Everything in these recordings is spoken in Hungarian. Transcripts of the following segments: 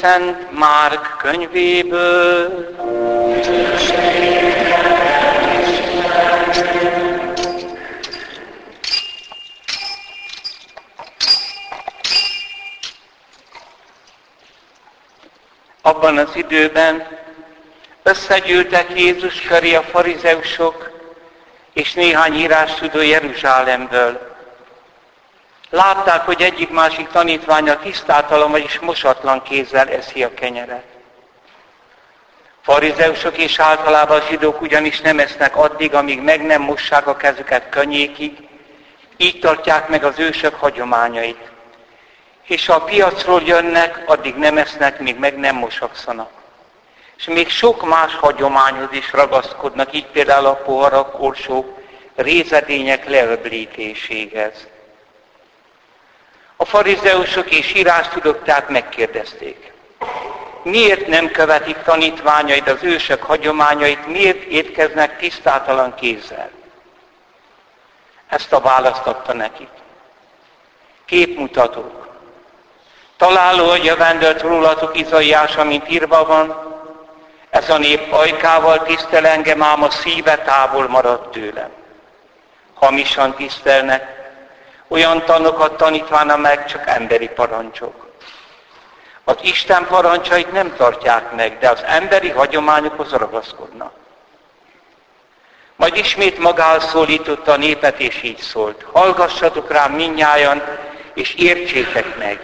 Szent Márk könyvéből. Abban az időben összegyűltek Jézus köré a farizeusok és néhány írás tudó Jeruzsálemből. Látták, hogy egyik-másik tanítványa tisztátalan és mosatlan kézzel eszi a kenyeret. Farizeusok és általában a zsidók ugyanis nem esznek addig, amíg meg nem mossák a kezüket könnyékig, így tartják meg az ősök hagyományait. És ha a piacról jönnek, addig nem esznek, míg meg nem mosakszanak. És még sok más hagyományhoz is ragaszkodnak, így például a poharak, korsók, rézedények leöblítéséhez. A farizeusok és írástudók tehát megkérdezték, miért nem követik tanítványaid az ősök hagyományait, miért étkeznek tisztátalan kézzel? Ezt a választ adta nekik. Képmutatók. Találó a jövendőlt rólatok Izaiása, mint írva van, ez a nép ajkával tisztel engem, ám a szíve távol maradt tőlem. Hamisan tisztelnek, olyan tanokat tanítvána meg, csak emberi parancsok. Az Isten parancsait nem tartják meg, de az emberi hagyományokhoz ragaszkodnak. Majd ismét magál szólította a népet, és így szólt. Hallgassatok rám minnyájan, és értsétek meg.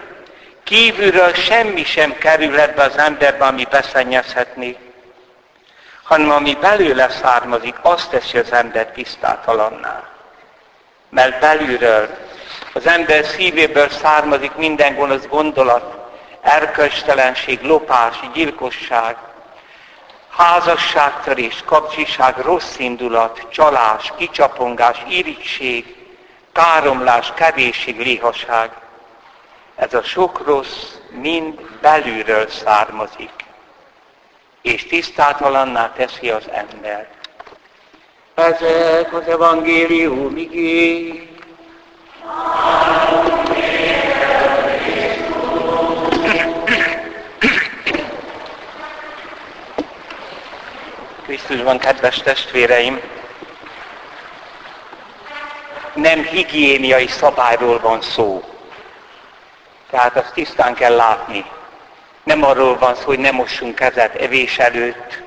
Kívülről semmi sem kerülhet be az emberbe, ami beszennyezhetné, hanem ami belőle származik, azt teszi az ember tisztátalanná. Mert belülről az ember szívéből származik minden gonosz gondolat, erkölcstelenség, lopás, gyilkosság, házasságtörés, kapcsiság, rossz indulat, csalás, kicsapongás, irigység, káromlás, kevésség, léhaság. Ez a sok rossz mind belülről származik, és tisztátalanná teszi az ember. Ezek az evangélium igény. Krisztusban, kedves testvéreim, nem higiéniai szabályról van szó. Tehát azt tisztán kell látni. Nem arról van szó, hogy nem mossunk kezet evés előtt,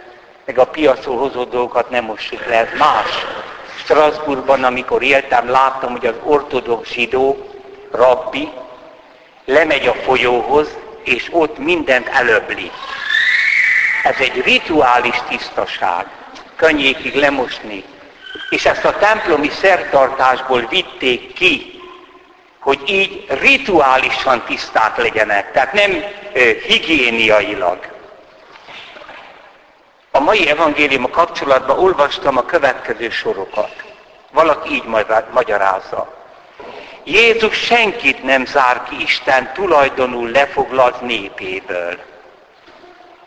meg a piacról hozott dolgokat nem mossuk le. Ez más. Strasbourgban, amikor éltem, láttam, hogy az ortodox zsidó, rabbi, lemegy a folyóhoz, és ott mindent elöbli. Ez egy rituális tisztaság, könnyékig lemosni. És ezt a templomi szertartásból vitték ki, hogy így rituálisan tiszták legyenek, tehát nem ö, higiéniailag. A mai evangélium kapcsolatban olvastam a következő sorokat. Valaki így magyarázza. Jézus senkit nem zár ki Isten tulajdonul lefoglalt népéből.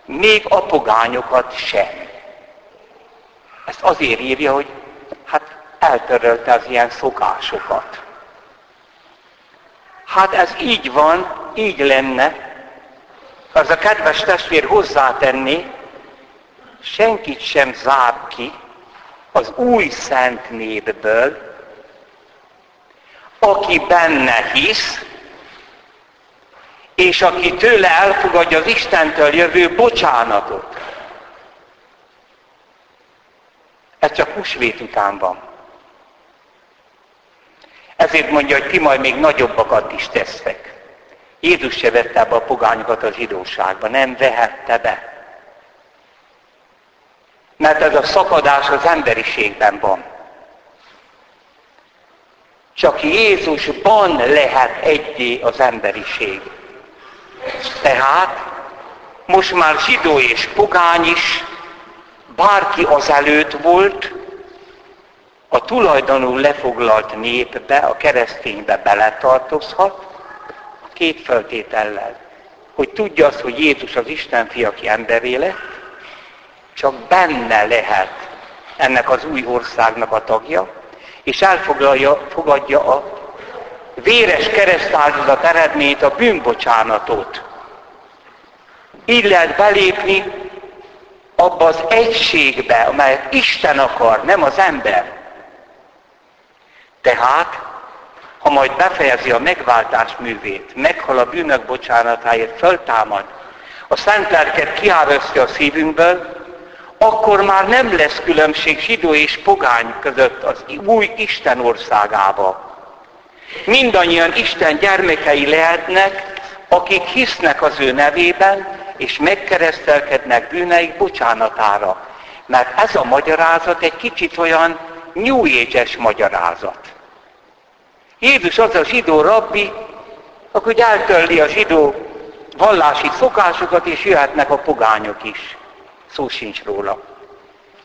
Még a pogányokat sem. Ezt azért írja, hogy hát eltörölte az ilyen szokásokat. Hát ez így van, így lenne. Az a kedves testvér hozzátenni, senkit sem zár ki az új szent népből, aki benne hisz, és aki tőle elfogadja az Istentől jövő bocsánatot. Ez csak húsvét után van. Ezért mondja, hogy ti majd még nagyobbakat is tesztek. Jézus se vette be a pogányokat a zsidóságba, nem vehette be. Mert ez a szakadás az emberiségben van. Csak Jézusban lehet egyé az emberiség. Tehát most már zsidó és pogány is, bárki azelőtt volt, a tulajdonul lefoglalt népbe, a kereszténybe beletartozhat, két feltétellel. Hogy tudja azt, hogy Jézus az Isten fia, aki emberé lett, csak benne lehet ennek az új országnak a tagja, és elfoglalja, fogadja a véres keresztáldozat eredményt, a bűnbocsánatot. Így lehet belépni abba az egységbe, amelyet Isten akar, nem az ember. Tehát, ha majd befejezi a megváltás művét, meghal a bűnök bocsánatáért, föltámad, a szent lelket kiárasztja a szívünkből, akkor már nem lesz különbség zsidó és pogány között az új Isten országába. Mindannyian Isten gyermekei lehetnek, akik hisznek az ő nevében, és megkeresztelkednek bűneik bocsánatára. Mert ez a magyarázat egy kicsit olyan New magyarázat. Jézus az a zsidó rabbi, aki eltörli a zsidó vallási szokásokat, és jöhetnek a pogányok is. Szó sincs róla.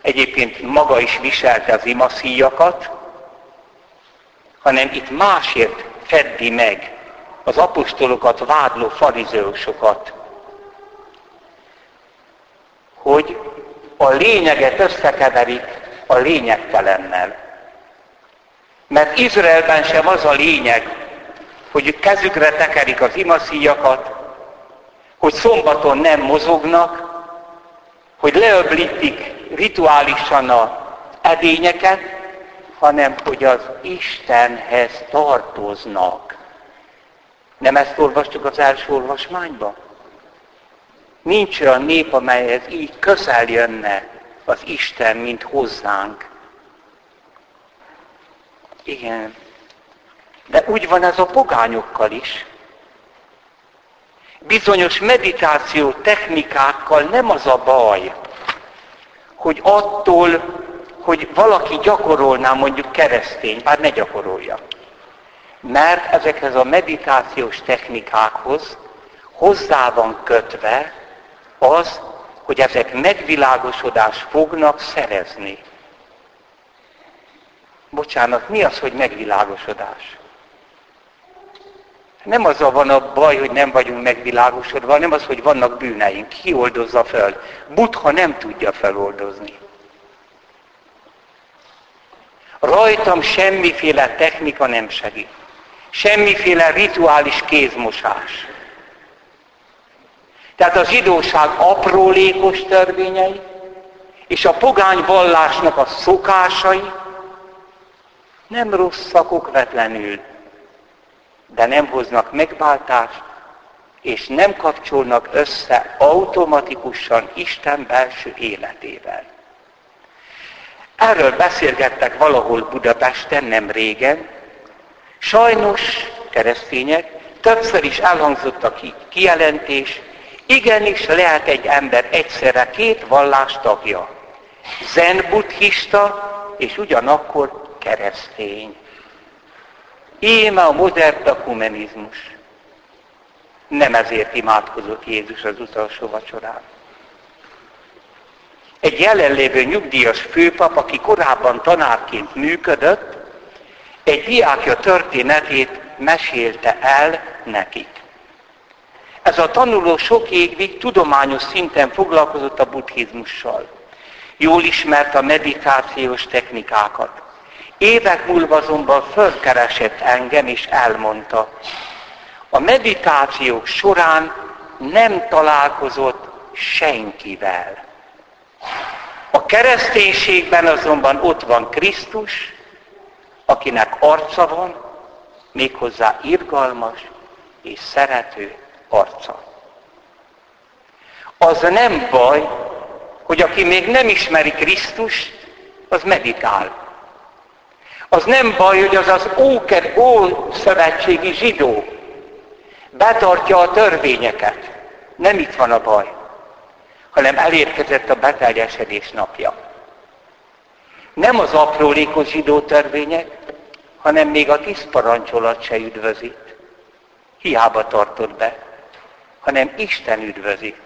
Egyébként maga is viselte az imaszíjakat, hanem itt másért feddi meg az apostolokat vádló farizeusokat, hogy a lényeget összekeverik a lényegtelennel. Mert Izraelben sem az a lényeg, hogy kezükre tekerik az imaszíjakat, hogy szombaton nem mozognak, hogy leöblítik rituálisan a edényeket, hanem hogy az Istenhez tartoznak. Nem ezt olvastuk az első olvasmányban? Nincs olyan nép, amelyhez így közel jönne az Isten, mint hozzánk. Igen. De úgy van ez a pogányokkal is. Bizonyos meditáció technikákkal nem az a baj, hogy attól, hogy valaki gyakorolná mondjuk keresztény, bár ne gyakorolja. Mert ezekhez a meditációs technikákhoz hozzá van kötve az, hogy ezek megvilágosodást fognak szerezni. Bocsánat, mi az, hogy megvilágosodás? Nem az a van a baj, hogy nem vagyunk megvilágosodva, hanem az, hogy vannak bűneink. Ki oldozza fel? Butha nem tudja feloldozni. Rajtam semmiféle technika nem segít. Semmiféle rituális kézmosás. Tehát a zsidóság aprólékos törvényei, és a pogány vallásnak a szokásai nem rosszak okvetlenül, de nem hoznak megváltást, és nem kapcsolnak össze automatikusan Isten belső életével. Erről beszélgettek valahol Budapesten nem régen. Sajnos keresztények, többször is elhangzott a kijelentés, igenis lehet egy ember egyszerre két vallás tagja. Zen buddhista és ugyanakkor keresztény. Íme a modern akumenizmus. Nem ezért imádkozott Jézus az utolsó vacsorán. Egy jelenlévő nyugdíjas főpap, aki korábban tanárként működött, egy diákja történetét mesélte el nekik. Ez a tanuló sok évig tudományos szinten foglalkozott a buddhizmussal. Jól ismerte a meditációs technikákat. Évek múlva azonban fölkeresett engem és elmondta, a meditációk során nem találkozott senkivel. A kereszténységben azonban ott van Krisztus, akinek arca van, méghozzá irgalmas és szerető arca. Az nem baj, hogy aki még nem ismeri Krisztust, az meditál. Az nem baj, hogy az az óker, ó szövetségi zsidó betartja a törvényeket. Nem itt van a baj, hanem elérkezett a beteljesedés napja. Nem az aprólékos zsidó törvények, hanem még a tíz parancsolat se üdvözít. Hiába tartott be hanem Isten üdvözít,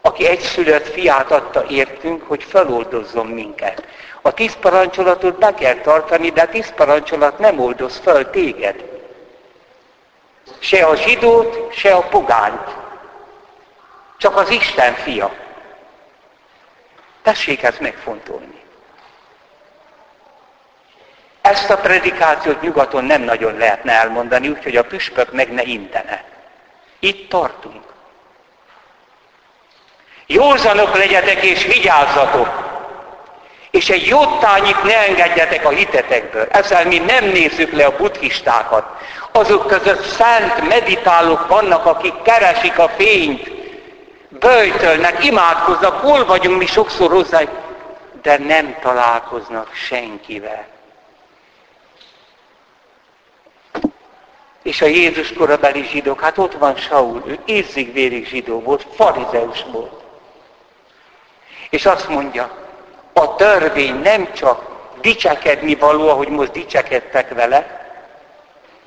aki egyszülött fiát adta értünk, hogy feloldozzon minket. A tíz parancsolatot be kell tartani, de a tíz parancsolat nem oldoz fel téged. Se a zsidót, se a pogányt. Csak az Isten fia. Tessék ezt megfontolni. Ezt a predikációt nyugaton nem nagyon lehetne elmondani, úgyhogy a püspök meg ne intene. Itt tartunk. Józanok legyetek és vigyázzatok! És egy jottányit ne engedjetek a hitetekből. Ezzel mi nem nézzük le a buddhistákat. Azok között szent meditálók vannak, akik keresik a fényt, böjtölnek, imádkoznak, hol vagyunk mi sokszor hozzá, de nem találkoznak senkivel. És a Jézus korabeli zsidók, hát ott van Saul, ő érzig-vérig zsidó volt, farizeus volt. És azt mondja, a törvény nem csak dicsekedni való, ahogy most dicsekedtek vele,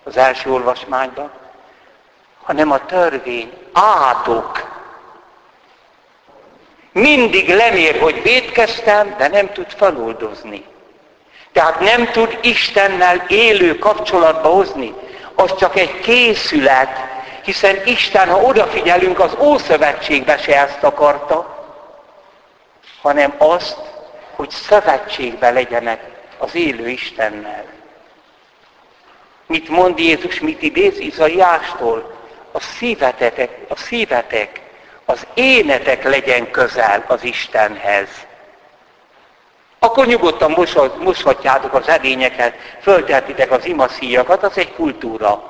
az első olvasmányban, hanem a törvény átok. Mindig lemér, hogy védkeztem, de nem tud feloldozni. Tehát nem tud Istennel élő kapcsolatba hozni. Az csak egy készület, hiszen Isten, ha odafigyelünk, az Ószövetségbe se ezt akarta, hanem azt, hogy szövetségbe legyenek az élő Istennel. Mit mond Jézus, mit idéz Izaiástól? A szívetek, a szívetek, az énetek legyen közel az Istenhez. Akkor nyugodtan moshatjátok az edényeket, föltehetitek az imaszíjakat, az egy kultúra,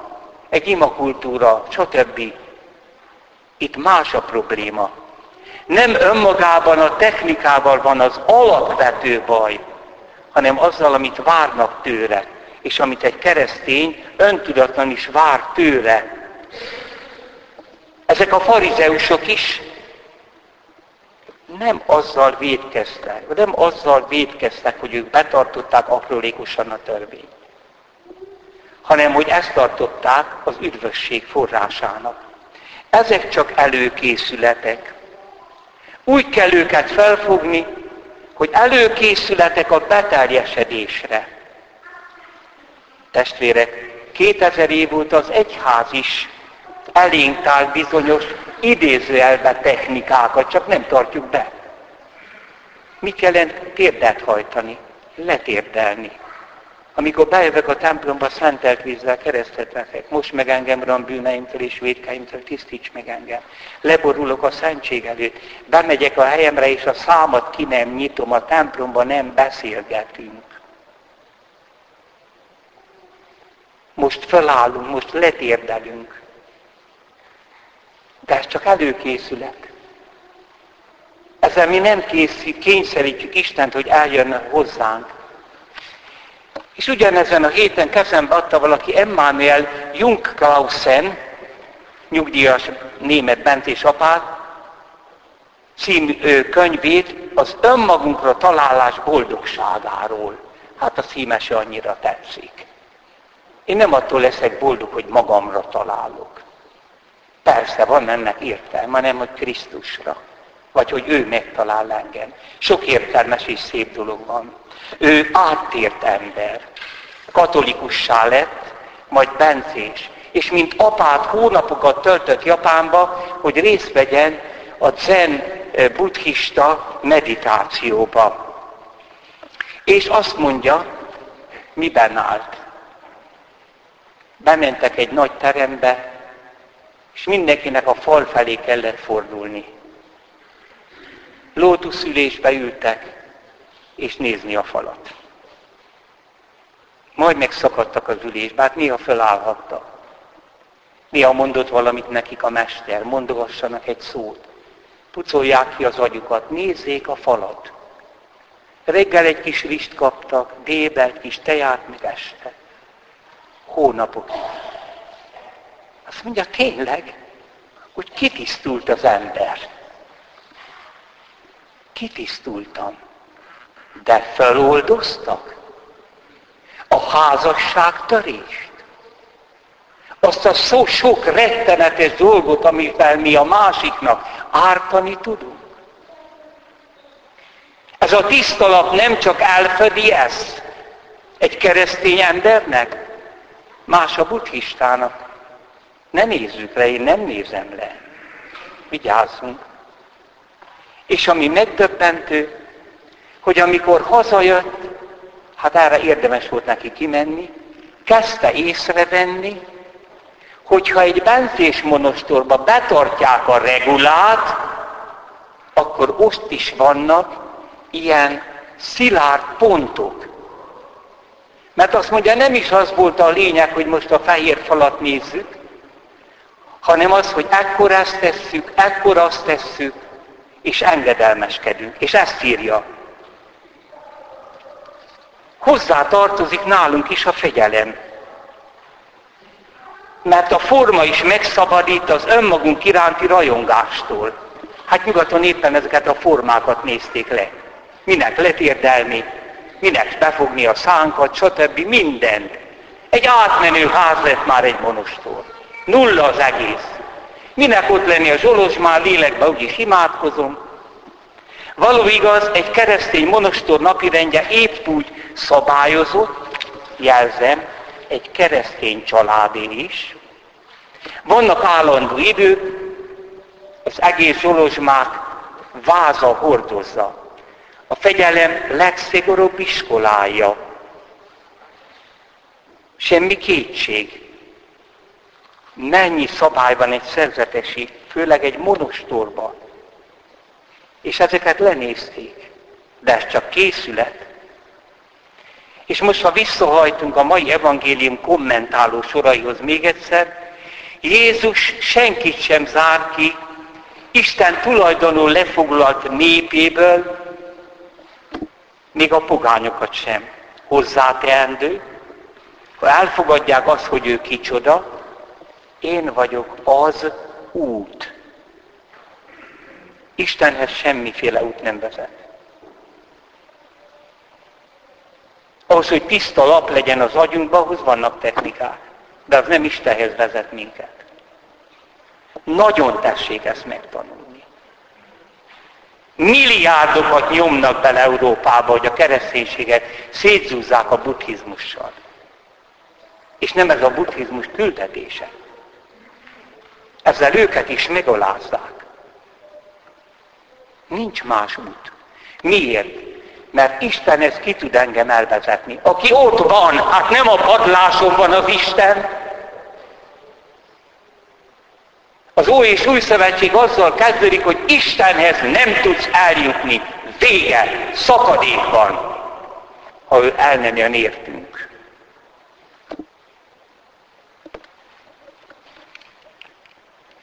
egy imakultúra, stb. Itt más a probléma. Nem önmagában a technikával van az alapvető baj, hanem azzal, amit várnak tőle, és amit egy keresztény öntudatlan is vár tőle. Ezek a farizeusok is nem azzal védkeztek, nem azzal védkeztek, hogy ők betartották aprólékosan a törvényt, hanem hogy ezt tartották az üdvösség forrásának. Ezek csak előkészületek. Úgy kell őket felfogni, hogy előkészületek a beteljesedésre. Testvérek, 2000 év óta az egyház is elénk tál bizonyos idézőjelbe technikákat, csak nem tartjuk be. Mit jelent térdet hajtani? Letérdelni. Amikor bejövök a templomba, szentelt vízzel keresztet veszek. Most meg engem a bűneimtől és védkeimtől, tisztíts meg engem. Leborulok a szentség előtt. Bemegyek a helyemre, és a számat ki nem nyitom. A templomba nem beszélgetünk. Most felállunk, most letérdelünk. De ez csak előkészület. Ezzel mi nem készít, kényszerítjük Istent, hogy eljön hozzánk. És ugyanezen a héten kezembe adta valaki Emmanuel Jungklausen, nyugdíjas német bent és apát, című könyvét az önmagunkra találás boldogságáról. Hát a címese annyira tetszik. Én nem attól leszek boldog, hogy magamra találok. Persze van ennek értelme, hanem hogy Krisztusra. Vagy hogy ő megtalál engem. Sok értelmes és szép dolog van. Ő áttért ember. Katolikussá lett, majd bencés. És mint apát hónapokat töltött Japánba, hogy részt vegyen a zen eh, buddhista meditációba. És azt mondja, miben állt. Bementek egy nagy terembe, és mindenkinek a fal felé kellett fordulni. Lótuszülésbe ültek, és nézni a falat. Majd megszakadtak az ülésbe, hát néha felállhattak. Néha mondott valamit nekik a mester, mondogassanak egy szót. Pucolják ki az agyukat, nézzék a falat. Reggel egy kis rist kaptak, délben egy kis teját, meg este. Hónapokig. Azt mondja, tényleg, hogy kitisztult az ember. Kitisztultam de feloldoztak a házasság törést. Azt a szó sok rettenetes dolgot, amivel mi a másiknak ártani tudunk. Ez a tisztalat nem csak elfedi ezt egy keresztény embernek, más a buddhistának. Ne nézzük le, én nem nézem le. Vigyázzunk. És ami megdöbbentő, hogy amikor hazajött, Hát erre érdemes volt neki kimenni, kezdte észrevenni, hogyha egy benzés monostorba betartják a regulát, akkor ott is vannak ilyen szilárd pontok. Mert azt mondja, nem is az volt a lényeg, hogy most a fehér falat nézzük, hanem az, hogy ekkor ezt tesszük, ekkor azt tesszük, és engedelmeskedünk. És ezt írja. Hozzá tartozik nálunk is a fegyelem. Mert a forma is megszabadít az önmagunk iránti rajongástól. Hát nyugaton éppen ezeket a formákat nézték le. Minek letérdelni, minek befogni a szánkat, stb. mindent. Egy átmenő ház lett már egy monostor. Nulla az egész. Minek ott lenni a Zsolozsmán lélekbe, úgyis imádkozom. Való igaz, egy keresztény monostor napirendje épp úgy szabályozott, jelzem, egy keresztény családé is. Vannak állandó idők, az egész Zsolozsmák váza hordozza. A fegyelem legszigorúbb iskolája. Semmi kétség. Mennyi szabály van egy szerzetesi, főleg egy monostorban. És ezeket lenézték. De ez csak készület. És most, ha visszahajtunk a mai evangélium kommentáló soraihoz még egyszer, Jézus senkit sem zár ki Isten tulajdonul lefoglalt népéből, még a pogányokat sem hozzáteendő, ha elfogadják azt, hogy ő kicsoda, én vagyok az út. Istenhez semmiféle út nem vezet. Ahhoz, hogy tiszta lap legyen az agyunkban, ahhoz vannak technikák. De az nem Istenhez vezet minket. Nagyon tessék ezt megtanulni. Milliárdokat nyomnak bele Európába, hogy a kereszténységet szétzúzzák a buddhizmussal. És nem ez a buddhizmus küldetése. Ezzel őket is megalázzák. Nincs más út. Miért? Mert Isten ezt ki tud engem elvezetni. Aki ott van, hát nem a padláson van az Isten. Az Új és Új Szövetség azzal kezdődik, hogy Istenhez nem tudsz eljutni. Vége, szakadék van, ha ő el nem jön értünk.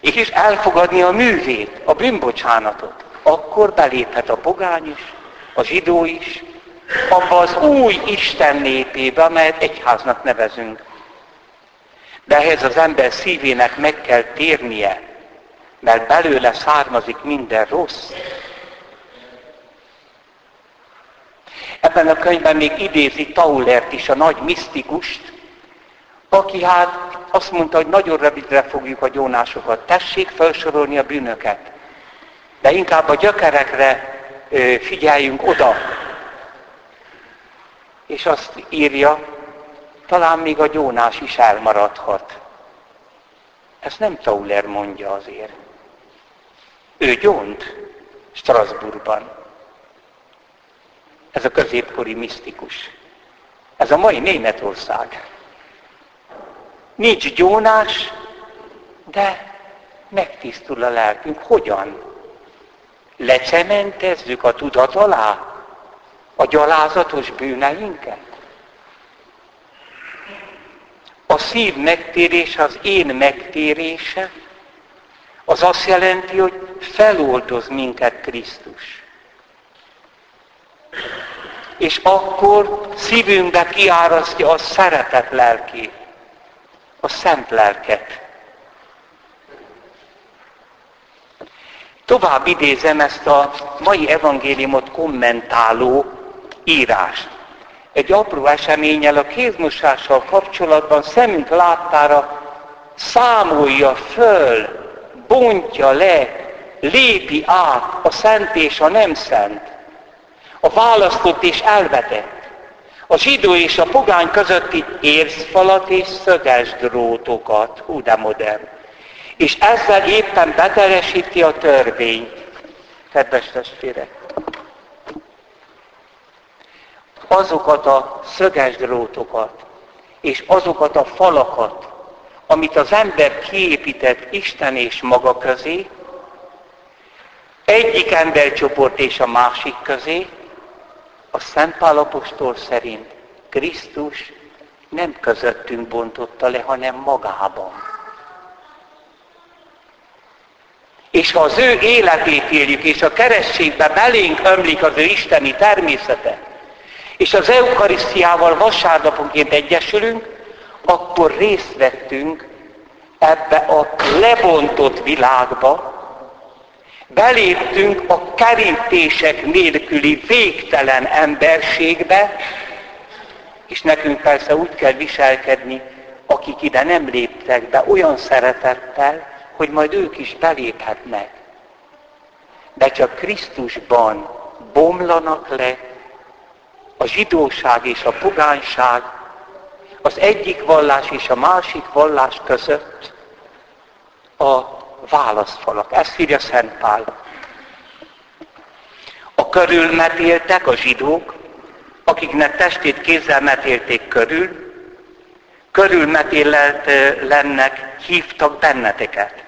És elfogadni a művét, a bűnbocsánatot. Akkor beléphet a pogány is, a zsidó is, abba az új Isten népébe, amelyet egyháznak nevezünk. De ehhez az ember szívének meg kell térnie, mert belőle származik minden rossz. Ebben a könyvben még idézi Taulert is, a nagy misztikust, aki hát azt mondta, hogy nagyon rövidre fogjuk a gyónásokat. Tessék felsorolni a bűnöket. De inkább a gyökerekre figyeljünk oda. És azt írja, talán még a gyónás is elmaradhat. Ezt nem Tauler mondja azért. Ő gyónt Strasbourgban. Ez a középkori misztikus. Ez a mai Németország. Nincs gyónás, de megtisztul a lelkünk. Hogyan? Lecementezzük a tudat alá a gyalázatos bűneinket? A szív megtérése, az én megtérése, az azt jelenti, hogy feloldoz minket Krisztus. És akkor szívünkbe kiárasztja a szeretet lelkét, a szent lelket. Tovább idézem ezt a mai evangéliumot kommentáló írást. Egy apró eseménnyel a kézmosással kapcsolatban szemünk láttára számolja föl, bontja le, lépi át a szent és a nem szent, a választott és elvetett, a zsidó és a pogány közötti érzfalat és szöges drótokat, hú de modern. És ezzel éppen betelesíti a törvényt. Kedves testvérek! azokat a szöges drótokat, és azokat a falakat, amit az ember kiépített Isten és maga közé, egyik embercsoport és a másik közé, a Szent Pál apostol szerint Krisztus nem közöttünk bontotta le, hanem magában. És ha az ő életét éljük, és a kerességbe belénk ömlik az ő isteni természete, és az eukarisztiával vasárnaponként egyesülünk, akkor részt vettünk ebbe a lebontott világba, beléptünk a kerintések nélküli végtelen emberségbe, és nekünk persze úgy kell viselkedni, akik ide nem léptek be olyan szeretettel, hogy majd ők is beléphetnek. De csak Krisztusban bomlanak le a zsidóság és a pogányság, az egyik vallás és a másik vallás között a válaszfalak. Ezt írja Szent Pál. A körülmetéltek a zsidók, akiknek testét kézzel metélték körül, körülmetélelt lennek, hívtak benneteket.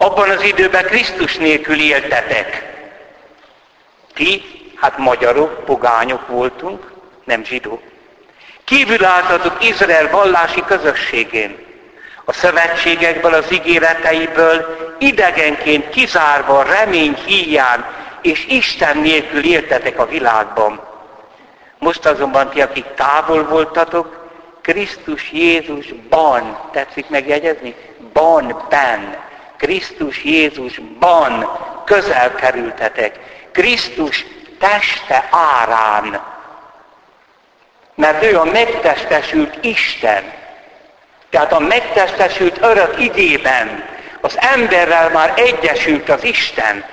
Abban az időben Krisztus nélkül éltetek. Ti, hát magyarok, pogányok voltunk, nem zsidók. Kívül álltatok Izrael vallási közösségén. A szövetségekből, az ígéreteiből idegenként kizárva remény híján és Isten nélkül éltetek a világban. Most azonban ti, akik távol voltatok, Krisztus Jézusban, tetszik megjegyezni? Ban, ben. Krisztus Jézusban közel kerültetek. Krisztus teste árán. Mert ő a megtestesült Isten. Tehát a megtestesült örök igében az emberrel már egyesült az Isten.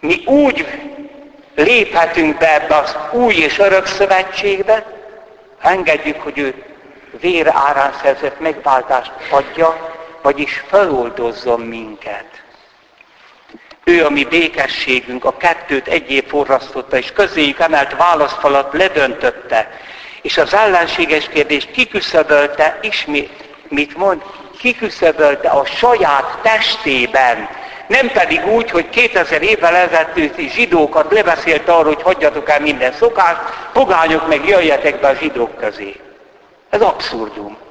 Mi úgy léphetünk be ebbe az új és örök szövetségbe, engedjük, hogy ő vér árán szerzett megváltást adja, vagyis feloldozzon minket. Ő a mi békességünk, a kettőt egyé forrasztotta, és közéjük emelt válaszfalat ledöntötte, és az ellenséges kérdést kiküszöbölte, ismét, mit mond? Kiküszöbölte a saját testében, nem pedig úgy, hogy 2000 évvel ezelőtt zsidókat lebeszélt arról, hogy hagyjatok el minden szokást, pogányok meg jöjjetek be a zsidók közé. Ez abszurdum.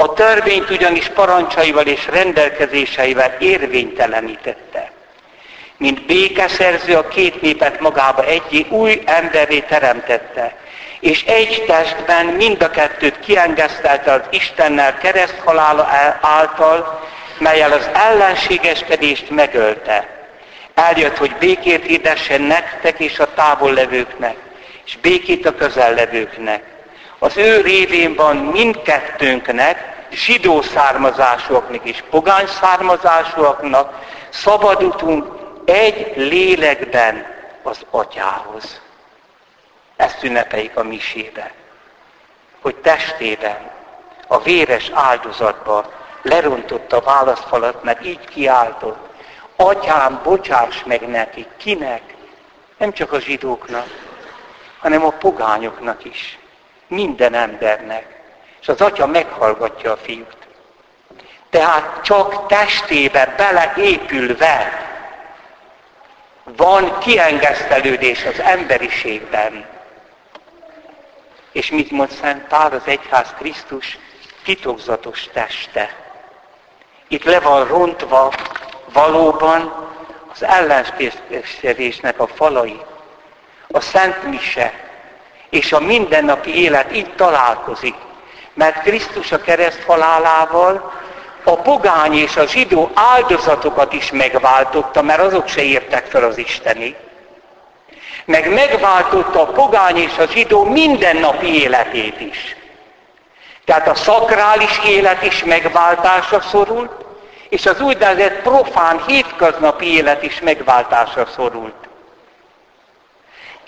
A törvényt ugyanis parancsaival és rendelkezéseivel érvénytelenítette. Mint békeszerző a két népet magába egy új emberré teremtette, és egy testben mind a kettőt kiengesztelte az Istennel kereszthalála által, melyel az ellenségeskedést megölte. Eljött, hogy békét hirdessen nektek és a távol levőknek, és békét a közel levőknek. Az ő révén van mindkettőnknek, zsidó származásúaknak és pogány származásúaknak szabadutunk egy lélekben az atyához. Ezt ünnepeljük a misébe. Hogy testében, a véres áldozatban lerontotta a válaszfalat, mert így kiáltott. Atyám, bocsáss meg neki. Kinek? Nem csak a zsidóknak, hanem a pogányoknak is. Minden embernek. És az atya meghallgatja a fiút. Tehát csak testébe beleépülve van kiengesztelődés az emberiségben. És mit mond Szent Pál, az egyház Krisztus titokzatos teste. Itt le van rontva valóban az ellentéteskedésnek a falai, a Szent Mise és a mindennapi élet itt találkozik. Mert Krisztus a kereszt halálával a pogány és a zsidó áldozatokat is megváltotta, mert azok se értek fel az Istenig. Meg megváltotta a pogány és a zsidó mindennapi életét is. Tehát a szakrális élet is megváltásra szorult, és az úgynevezett profán hétköznapi élet is megváltásra szorult.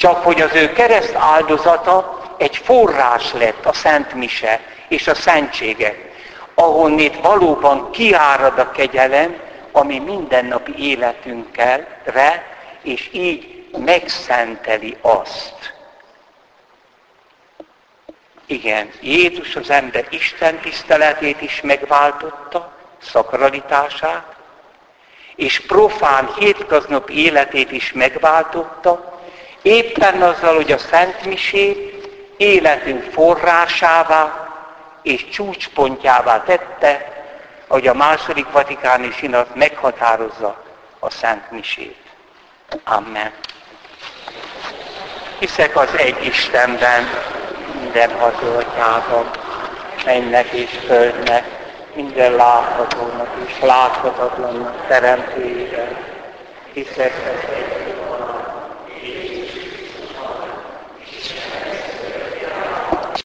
Csak hogy az ő kereszt áldozata egy forrás lett a Szent Mise és a szentségek, ahonnét valóban kiárad a kegyelem, ami mindennapi életünkkel, re, és így megszenteli azt. Igen, Jézus az ember Isten tiszteletét is megváltotta, szakralitását, és profán hétköznap életét is megváltotta, éppen azzal, hogy a Szent Misét életünk forrásává és csúcspontjává tette, hogy a második vatikáni sinat meghatározza a Szent Misét. Amen. Hiszek az egy Istenben, minden hatóatyában, mennek és földnek, minden láthatónak és láthatatlannak teremtőjében. Hiszek az